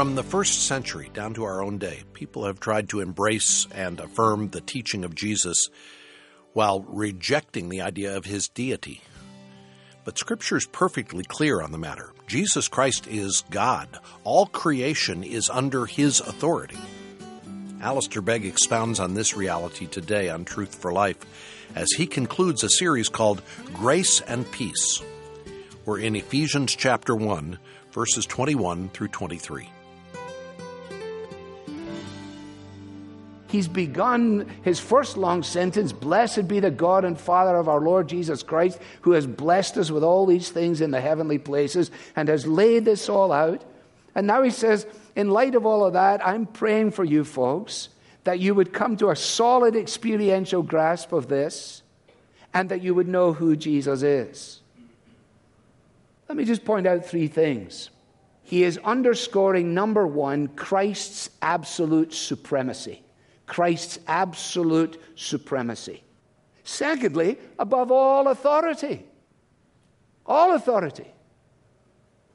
From the first century down to our own day, people have tried to embrace and affirm the teaching of Jesus while rejecting the idea of his deity. But Scripture is perfectly clear on the matter. Jesus Christ is God. All creation is under his authority. Alistair Begg expounds on this reality today on Truth for Life as he concludes a series called Grace and Peace. We're in Ephesians chapter 1, verses 21 through 23. He's begun his first long sentence Blessed be the God and Father of our Lord Jesus Christ, who has blessed us with all these things in the heavenly places and has laid this all out. And now he says, In light of all of that, I'm praying for you folks that you would come to a solid experiential grasp of this and that you would know who Jesus is. Let me just point out three things. He is underscoring, number one, Christ's absolute supremacy. Christ's absolute supremacy. Secondly, above all authority. All authority.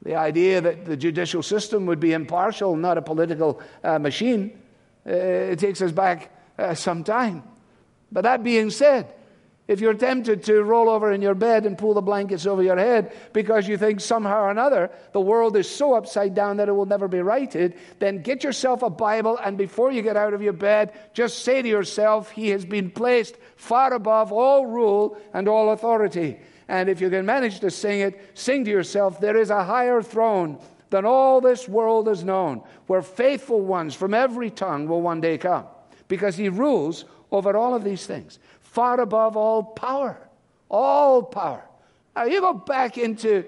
The idea that the judicial system would be impartial, not a political uh, machine, uh, it takes us back uh, some time. But that being said, if you're tempted to roll over in your bed and pull the blankets over your head because you think somehow or another the world is so upside down that it will never be righted, then get yourself a Bible and before you get out of your bed, just say to yourself, He has been placed far above all rule and all authority. And if you can manage to sing it, sing to yourself, There is a higher throne than all this world has known, where faithful ones from every tongue will one day come, because He rules over all of these things far above all power. All power. Now, you go back into,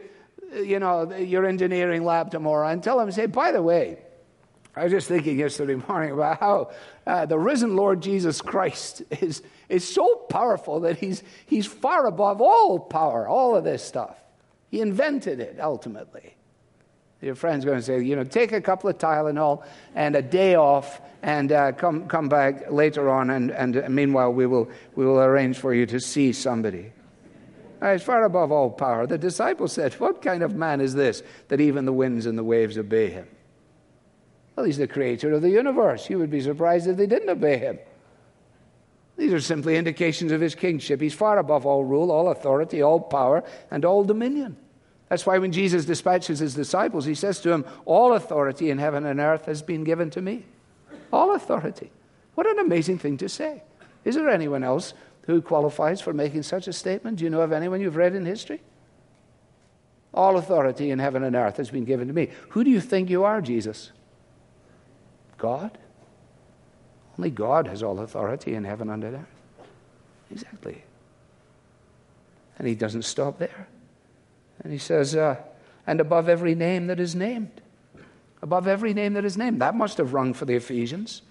you know, your engineering lab tomorrow and tell them, say, by the way, I was just thinking yesterday morning about how uh, the risen Lord Jesus Christ is, is so powerful that he's, he's far above all power, all of this stuff. He invented it ultimately. Your friend's going to say, you know, take a couple of Tylenol and a day off and uh, come, come back later on, and, and meanwhile, we will, we will arrange for you to see somebody. It's far above all power. The disciples said, What kind of man is this that even the winds and the waves obey him? Well, he's the creator of the universe. You would be surprised if they didn't obey him. These are simply indications of his kingship. He's far above all rule, all authority, all power, and all dominion. That's why when Jesus dispatches his disciples, he says to them, All authority in heaven and earth has been given to me. All authority. What an amazing thing to say. Is there anyone else who qualifies for making such a statement? Do you know of anyone you've read in history? All authority in heaven and earth has been given to me. Who do you think you are, Jesus? God? Only God has all authority in heaven and earth. Exactly. And he doesn't stop there. And he says, uh, and above every name that is named. Above every name that is named. That must have rung for the Ephesians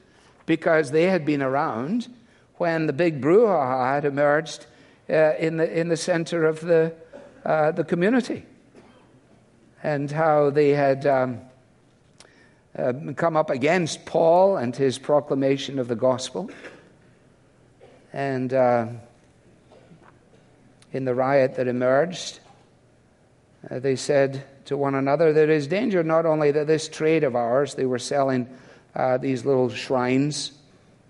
because they had been around when the big brouhaha had emerged uh, in, the, in the center of the, uh, the community and how they had um, uh, come up against Paul and his proclamation of the gospel. And uh, in the riot that emerged, uh, they said to one another, There is danger not only that this trade of ours, they were selling uh, these little shrines,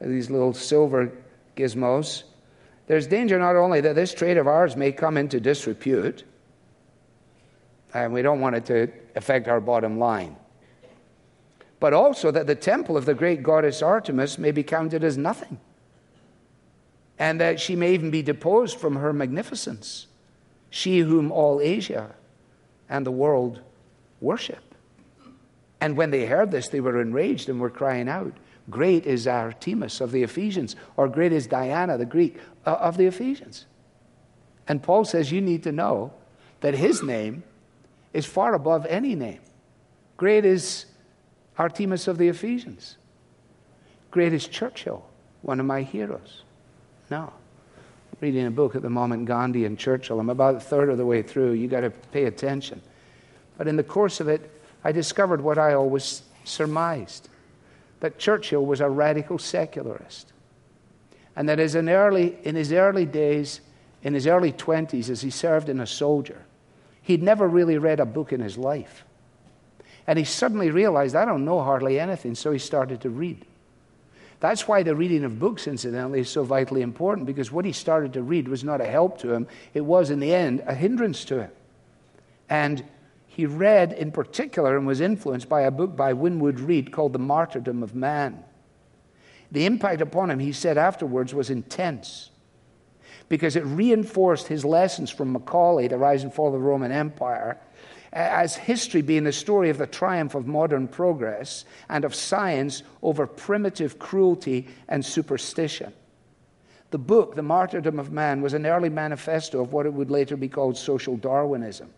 these little silver gizmos. There's danger not only that this trade of ours may come into disrepute, and we don't want it to affect our bottom line, but also that the temple of the great goddess Artemis may be counted as nothing, and that she may even be deposed from her magnificence, she whom all Asia and the world worship. And when they heard this, they were enraged and were crying out, Great is Artemis of the Ephesians, or great is Diana, the Greek, uh, of the Ephesians. And Paul says you need to know that his name is far above any name. Great is Artemis of the Ephesians. Great is Churchill, one of my heroes. No reading a book at the moment, Gandhi and Churchill. I'm about a third of the way through. You got to pay attention. But in the course of it, I discovered what I always surmised that Churchill was a radical secularist. And that early, in his early days, in his early 20s, as he served in a soldier, he'd never really read a book in his life. And he suddenly realized, I don't know hardly anything, so he started to read. That's why the reading of books, incidentally, is so vitally important, because what he started to read was not a help to him, it was, in the end, a hindrance to him. And he read in particular and was influenced by a book by Winwood Reade called The Martyrdom of Man. The impact upon him, he said afterwards, was intense because it reinforced his lessons from Macaulay, The Rise and Fall of the Roman Empire, as history being the story of the triumph of modern progress and of science over primitive cruelty and superstition. The book, The Martyrdom of Man, was an early manifesto of what it would later be called social Darwinism.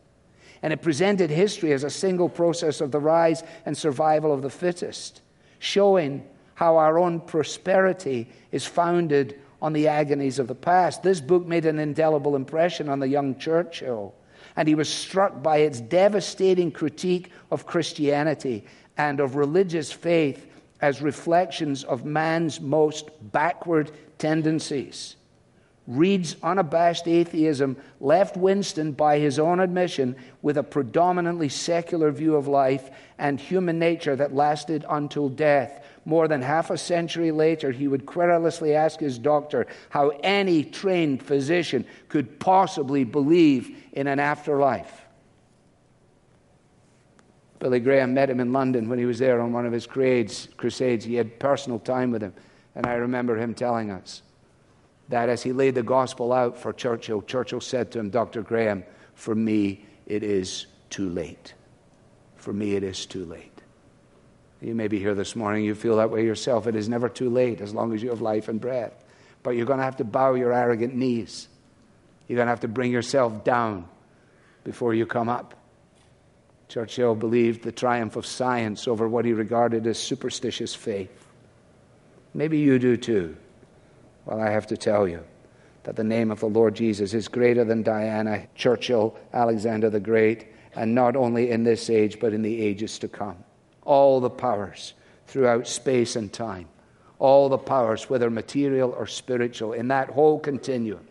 And it presented history as a single process of the rise and survival of the fittest, showing how our own prosperity is founded on the agonies of the past. This book made an indelible impression on the young Churchill, and he was struck by its devastating critique of Christianity and of religious faith as reflections of man's most backward tendencies. Reade's unabashed atheism left Winston, by his own admission, with a predominantly secular view of life and human nature that lasted until death. More than half a century later, he would querulously ask his doctor how any trained physician could possibly believe in an afterlife. Billy Graham met him in London when he was there on one of his crusades. He had personal time with him, and I remember him telling us that as he laid the gospel out for Churchill, Churchill said to him, Dr. Graham, for me it is too late. For me it is too late. You may be here this morning, you feel that way yourself. It is never too late as long as you have life and breath. But you're going to have to bow your arrogant knees. You're going to have to bring yourself down before you come up. Churchill believed the triumph of science over what he regarded as superstitious faith. Maybe you do too. Well, I have to tell you that the name of the Lord Jesus is greater than Diana, Churchill, Alexander the Great, and not only in this age, but in the ages to come. All the powers throughout space and time, all the powers, whether material or spiritual, in that whole continuum,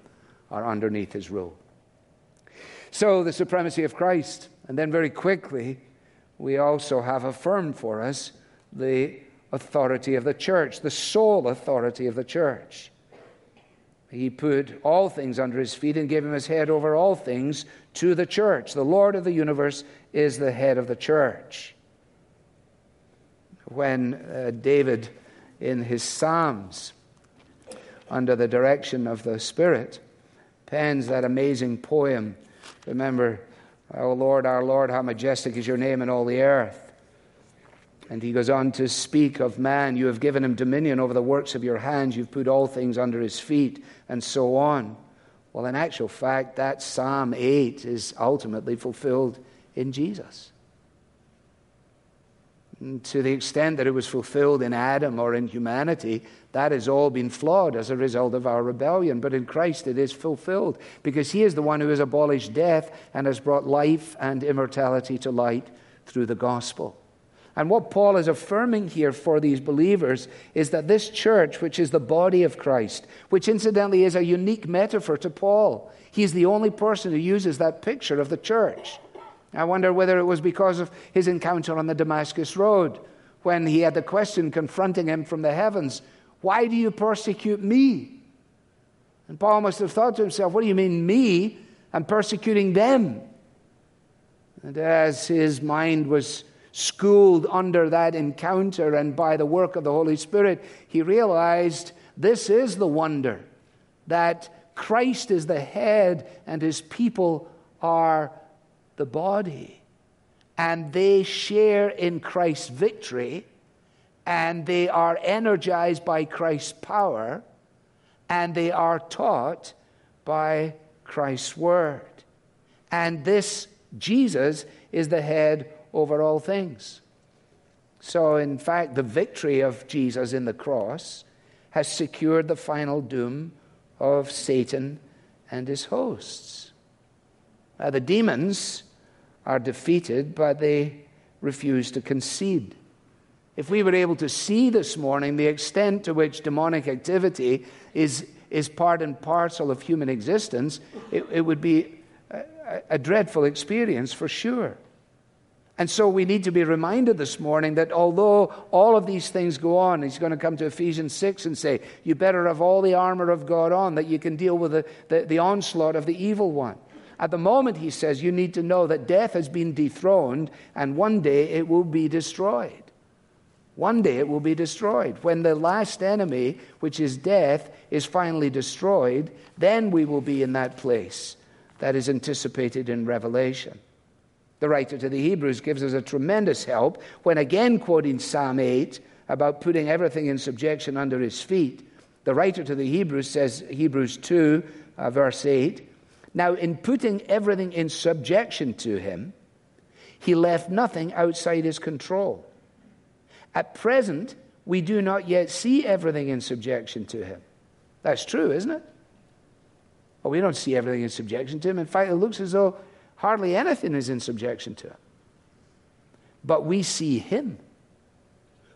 are underneath his rule. So, the supremacy of Christ. And then, very quickly, we also have affirmed for us the authority of the church, the sole authority of the church. He put all things under his feet and gave him his head over all things to the church. The Lord of the universe is the head of the church. When uh, David, in his Psalms, under the direction of the Spirit, pens that amazing poem, remember, O Lord, our Lord, how majestic is your name in all the earth. And he goes on to speak of man. You have given him dominion over the works of your hands. You've put all things under his feet, and so on. Well, in actual fact, that Psalm 8 is ultimately fulfilled in Jesus. And to the extent that it was fulfilled in Adam or in humanity, that has all been flawed as a result of our rebellion. But in Christ it is fulfilled because He is the one who has abolished death and has brought life and immortality to light through the gospel. And what Paul is affirming here for these believers is that this church, which is the body of Christ, which incidentally is a unique metaphor to Paul, he's the only person who uses that picture of the church. I wonder whether it was because of his encounter on the Damascus Road when he had the question confronting him from the heavens Why do you persecute me? And Paul must have thought to himself, What do you mean, me? I'm persecuting them. And as his mind was schooled under that encounter and by the work of the Holy Spirit, he realized this is the wonder that Christ is the head and his people are the body. And they share in Christ's victory and they are energized by Christ's power and they are taught by Christ's word. And this Jesus is the head over all things. So, in fact, the victory of Jesus in the cross has secured the final doom of Satan and his hosts. Now, the demons are defeated, but they refuse to concede. If we were able to see this morning the extent to which demonic activity is, is part and parcel of human existence, it, it would be a, a dreadful experience for sure. And so we need to be reminded this morning that although all of these things go on, he's going to come to Ephesians 6 and say, You better have all the armor of God on that you can deal with the, the, the onslaught of the evil one. At the moment, he says, you need to know that death has been dethroned and one day it will be destroyed. One day it will be destroyed. When the last enemy, which is death, is finally destroyed, then we will be in that place that is anticipated in Revelation. The writer to the Hebrews gives us a tremendous help when, again quoting Psalm 8 about putting everything in subjection under his feet. The writer to the Hebrews says, Hebrews 2, uh, verse 8, Now, in putting everything in subjection to him, he left nothing outside his control. At present, we do not yet see everything in subjection to him. That's true, isn't it? Well, we don't see everything in subjection to him. In fact, it looks as though hardly anything is in subjection to him. But we see him,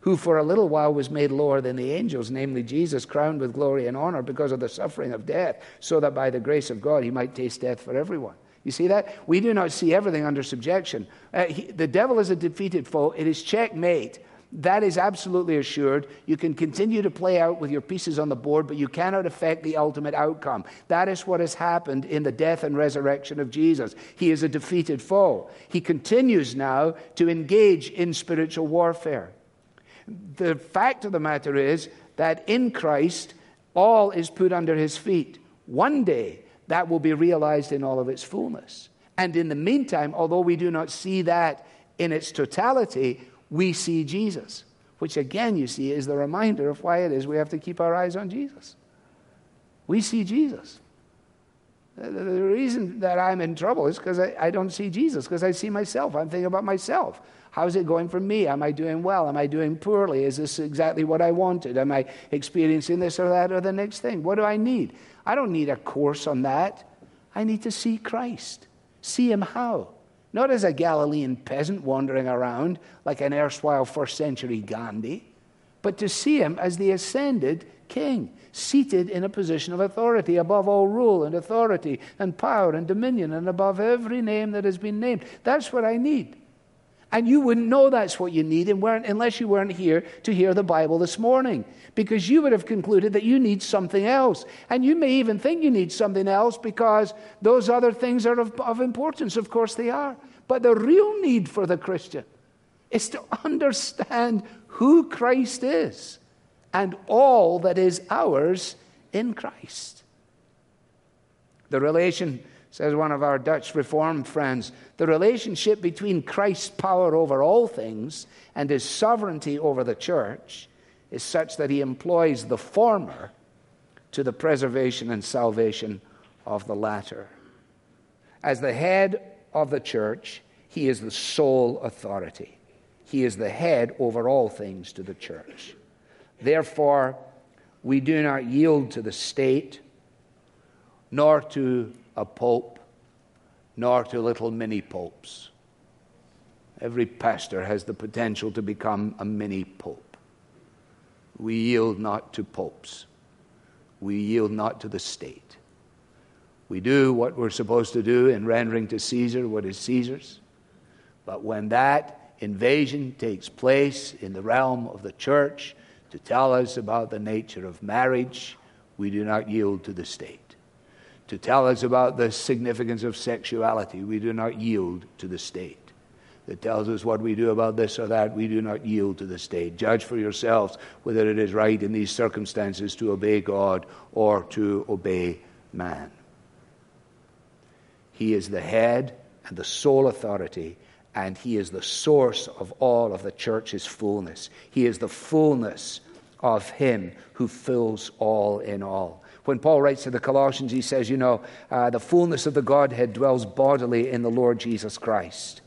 who for a little while was made lower than the angels, namely Jesus, crowned with glory and honor because of the suffering of death, so that by the grace of God he might taste death for everyone. You see that? We do not see everything under subjection. Uh, he, the devil is a defeated foe. It is checkmate that is absolutely assured. You can continue to play out with your pieces on the board, but you cannot affect the ultimate outcome. That is what has happened in the death and resurrection of Jesus. He is a defeated foe. He continues now to engage in spiritual warfare. The fact of the matter is that in Christ, all is put under his feet. One day, that will be realized in all of its fullness. And in the meantime, although we do not see that in its totality, we see Jesus, which again, you see, is the reminder of why it is we have to keep our eyes on Jesus. We see Jesus. The reason that I'm in trouble is because I, I, don't see Jesus, because I see myself. I'm thinking about myself. How's it going for me? Am I doing well? Am I doing poorly? Is this exactly what I wanted? Am I experiencing this or that or the next thing? What do I need? I don't need a course on that. I need to see Christ. See Him how? not as a Galilean peasant wandering around like an erstwhile first century Gandhi, but to see him as the ascended king, seated in a position of authority above all rule and authority and power and dominion and above every name that has been named. That's what I need. And you wouldn't know that's what you need unless you weren't here to hear the Bible this morning, because you would have concluded that you need something else. And you may even think you need something else because those other things are of, of importance. Of course, they are. But the real need for the Christian is to understand who Christ is and all that is ours in Christ. The relation says one of our Dutch Reformed friends, the relationship between Christ's power over all things and his sovereignty over the church is such that he employs the former to the preservation and salvation of the latter. As the head of the church, he is the sole authority. He is the head over all things to the church. Therefore, we do not yield to the state, nor to a pope, nor to little mini popes. Every pastor has the potential to become a mini pope. We yield not to popes. We yield not to the state. We do what we're supposed to do in rendering to Caesar what is Caesar's. But when that invasion takes place in the realm of the church to tell us about the nature of marriage, we do not yield to the state to tell us about the significance of sexuality, we do not yield to the state. That tells us what we do about this or that, we do not yield to the state. Judge for yourselves whether it is right in these circumstances to obey God or to obey man. He is the head and the sole authority, and He is the source of all of the church's fullness. He is the fullness of Him who fills all in all. When Paul writes to the Colossians, he says, You know, uh, the fullness of the Godhead dwells bodily in the Lord Jesus Christ.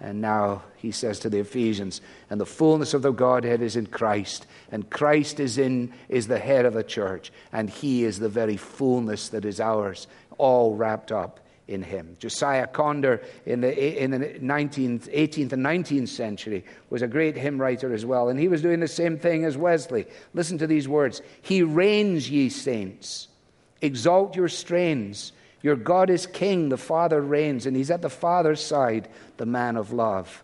And now he says to the Ephesians, and the fullness of the Godhead is in Christ, and Christ is in is the head of the church, and he is the very fullness that is ours, all wrapped up in him. Josiah Conder in the, in the 19th, 18th and 19th century was a great hymn writer as well, and he was doing the same thing as Wesley. Listen to these words He reigns, ye saints, exalt your strains. Your God is king, the Father reigns, and he's at the Father's side, the man of love.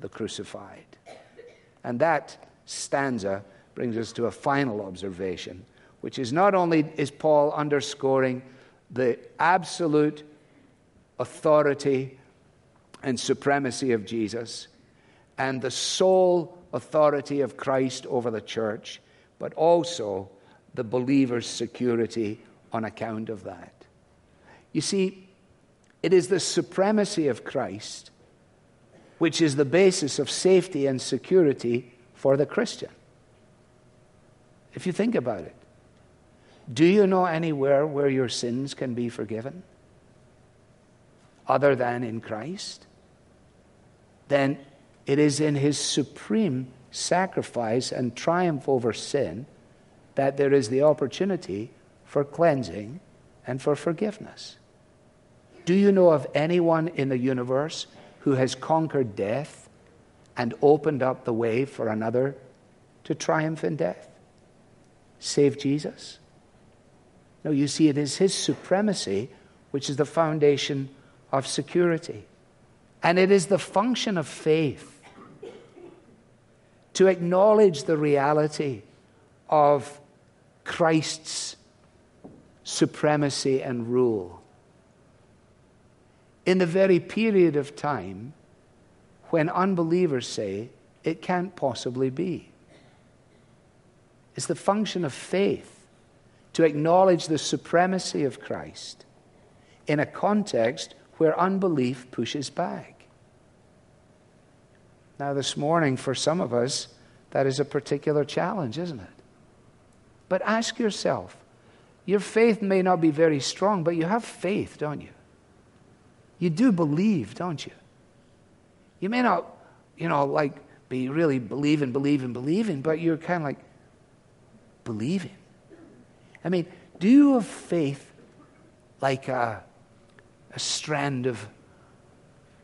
the crucified. And that stanza brings us to a final observation, which is not only is Paul underscoring the absolute authority and supremacy of Jesus and the sole authority of Christ over the church, but also the believer's security on account of that. You see, it is the supremacy of Christ which is the basis of safety and security for the Christian. If you think about it, do you know anywhere where your sins can be forgiven other than in Christ? Then it is in his supreme sacrifice and triumph over sin that there is the opportunity for cleansing and for forgiveness. Do you know of anyone in the universe who has conquered death and opened up the way for another to triumph in death? Save Jesus? No, you see, it is his supremacy which is the foundation of security. And it is the function of faith to acknowledge the reality of Christ's supremacy and rule. In the very period of time when unbelievers say it can't possibly be. It's the function of faith to acknowledge the supremacy of Christ in a context where unbelief pushes back. Now, this morning, for some of us, that is a particular challenge, isn't it? But ask yourself your faith may not be very strong, but you have faith, don't you? You do believe, don't you? You may not, you know, like be really believing, believing, believing, but you're kind of like believing. I mean, do you have faith like a, a strand of,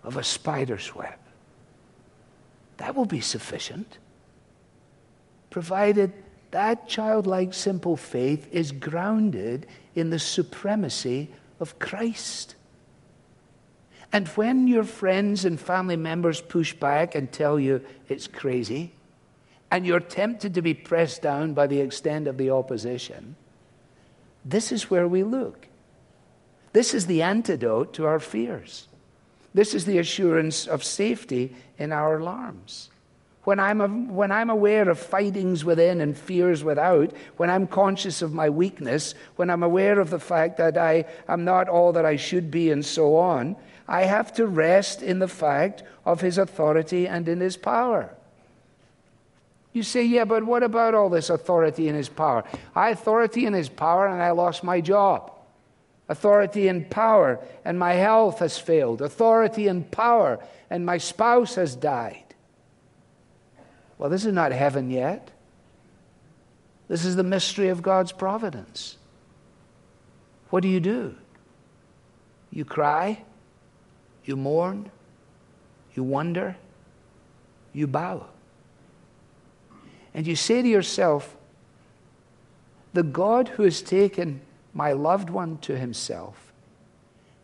of a spider's web? That will be sufficient, provided that childlike simple faith is grounded in the supremacy of Christ. And when your friends and family members push back and tell you it's crazy, and you're tempted to be pressed down by the extent of the opposition, this is where we look. This is the antidote to our fears. This is the assurance of safety in our alarms. When I'm, when I'm aware of fightings within and fears without, when I'm conscious of my weakness, when I'm aware of the fact that I am not all that I should be, and so on, I have to rest in the fact of His authority and in His power. You say, yeah, but what about all this authority and his power? I authority and his power, and I lost my job. Authority and power, and my health has failed. Authority and power, and my spouse has died. Well, this is not heaven yet. This is the mystery of God's providence. What do you do? You cry, you mourn, you wonder, you bow and you say to yourself, the God who has taken my loved one to himself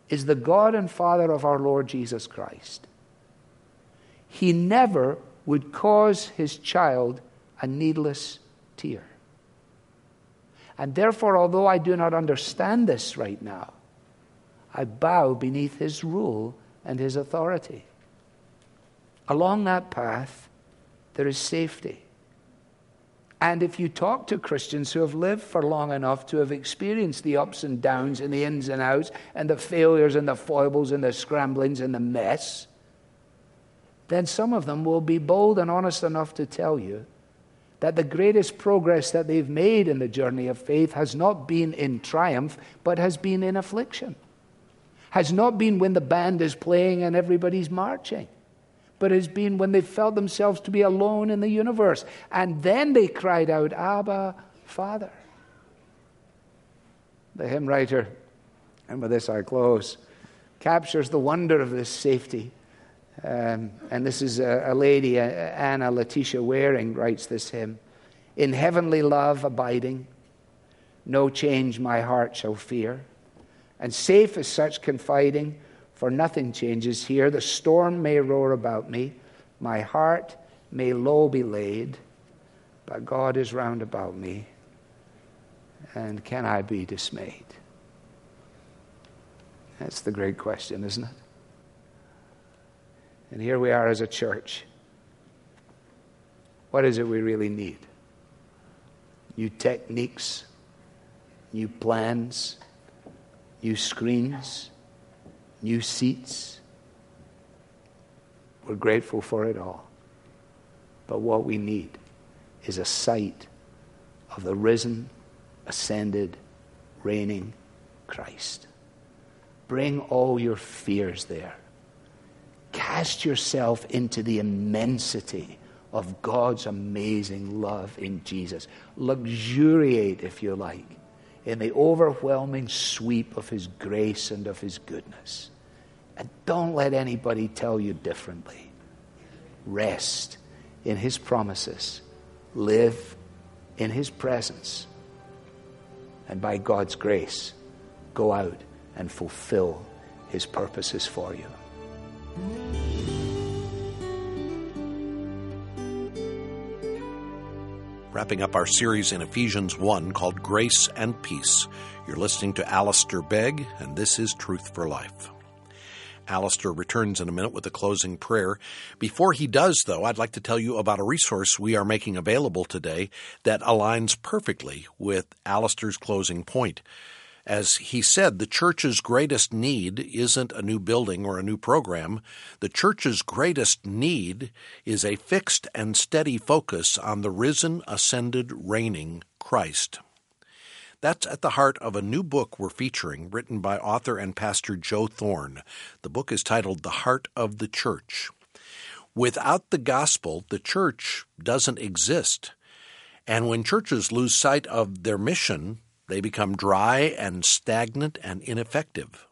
is the God and Father of our Lord Jesus Christ. He never would cause his child a needless tear. And therefore, although I do not understand this right now, I bow beneath his rule and his authority. Along that path, there is safety. And if you talk to Christians who have lived for long enough to have experienced the ups and downs and the ins and outs and the failures and the foibles and the scramblings and the mess, then some of them will be bold and honest enough to tell you that the greatest progress that they've made in the journey of faith has not been in triumph, but has been in affliction. Has not been when the band is playing and everybody's marching but has been when they felt themselves to be alone in the universe. And then they cried out, Abba, Father. The hymn writer, and with this I close, captures the wonder of this safety. Um, and this is a, a lady, Anna Letitia Waring, writes this hymn. In heavenly love abiding, no change my heart shall fear. And safe as such confiding, for nothing changes here. The storm may roar about me, My heart may low be laid, but God is round about me. And can I be dismayed? That's the great question, isn't it? And here we are as a church. What is it we really need? New techniques, new plans, new screens, new seats. We're grateful for it all. But what we need is a sight of the risen, ascended, reigning Christ. Bring all your fears there. Cast yourself into the immensity of God's amazing love in Jesus. Luxuriate, if you like, in the overwhelming sweep of His grace and of His goodness. And don't let anybody tell you differently. Rest in His promises, live in His presence, and by God's grace, go out and fulfill His purposes for you. Wrapping up our series in Ephesians 1 called Grace and Peace. You're listening to Alistair Begg, and this is Truth for Life. Alistair returns in a minute with a closing prayer. Before he does, though, I'd like to tell you about a resource we are making available today that aligns perfectly with Alistair's closing point. As he said, the church's greatest need isn't a new building or a new program. The church's greatest need is a fixed and steady focus on the risen, ascended, reigning Christ. That's at the heart of a new book we're featuring, written by author and pastor Joe Thorn. The book is titled The Heart of the Church. Without the gospel, the church doesn't exist. And when churches lose sight of their mission, they become dry and stagnant and ineffective.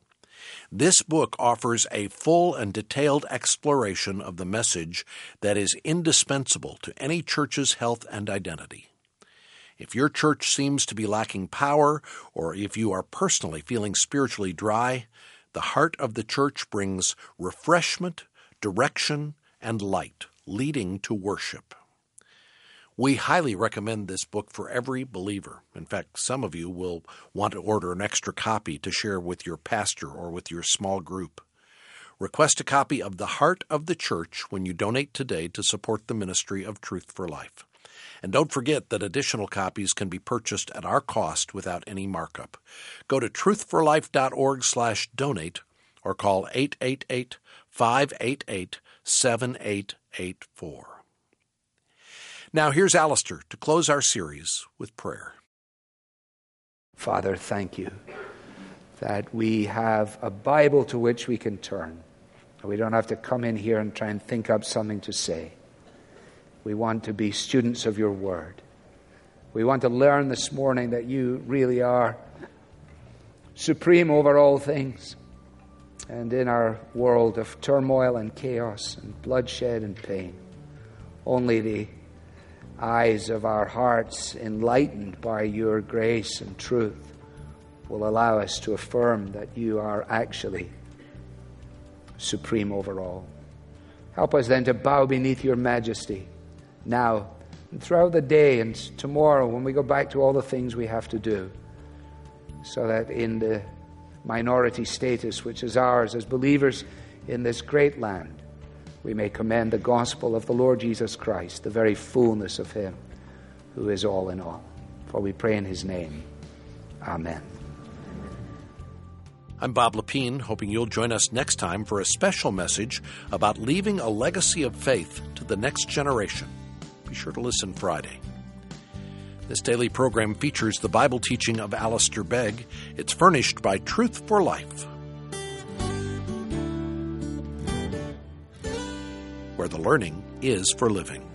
This book offers a full and detailed exploration of the message that is indispensable to any church's health and identity. If your church seems to be lacking power, or if you are personally feeling spiritually dry, the heart of the church brings refreshment, direction, and light, leading to worship. We highly recommend this book for every believer. In fact, some of you will want to order an extra copy to share with your pastor or with your small group. Request a copy of The Heart of the Church when you donate today to support the ministry of Truth for Life. And don't forget that additional copies can be purchased at our cost without any markup. Go to truthforlife.org/donate or call 888 588 7884. Now, here's Alistair to close our series with prayer. Father, thank you that we have a Bible to which we can turn. We don't have to come in here and try and think up something to say. We want to be students of your word. We want to learn this morning that you really are supreme over all things. And in our world of turmoil and chaos and bloodshed and pain, only the eyes of our hearts, enlightened by your grace and truth, will allow us to affirm that you are actually supreme over all. Help us then to bow beneath your majesty now and throughout the day and tomorrow when we go back to all the things we have to do, so that in the minority status which is ours as believers in this great land, we may commend the gospel of the Lord Jesus Christ, the very fullness of Him who is all in all. For we pray in His name. Amen. I'm Bob Lepine, hoping you'll join us next time for a special message about leaving a legacy of faith to the next generation. Be sure to listen Friday. This daily program features the Bible teaching of Alistair Begg. It's furnished by Truth for Life. The learning is for living.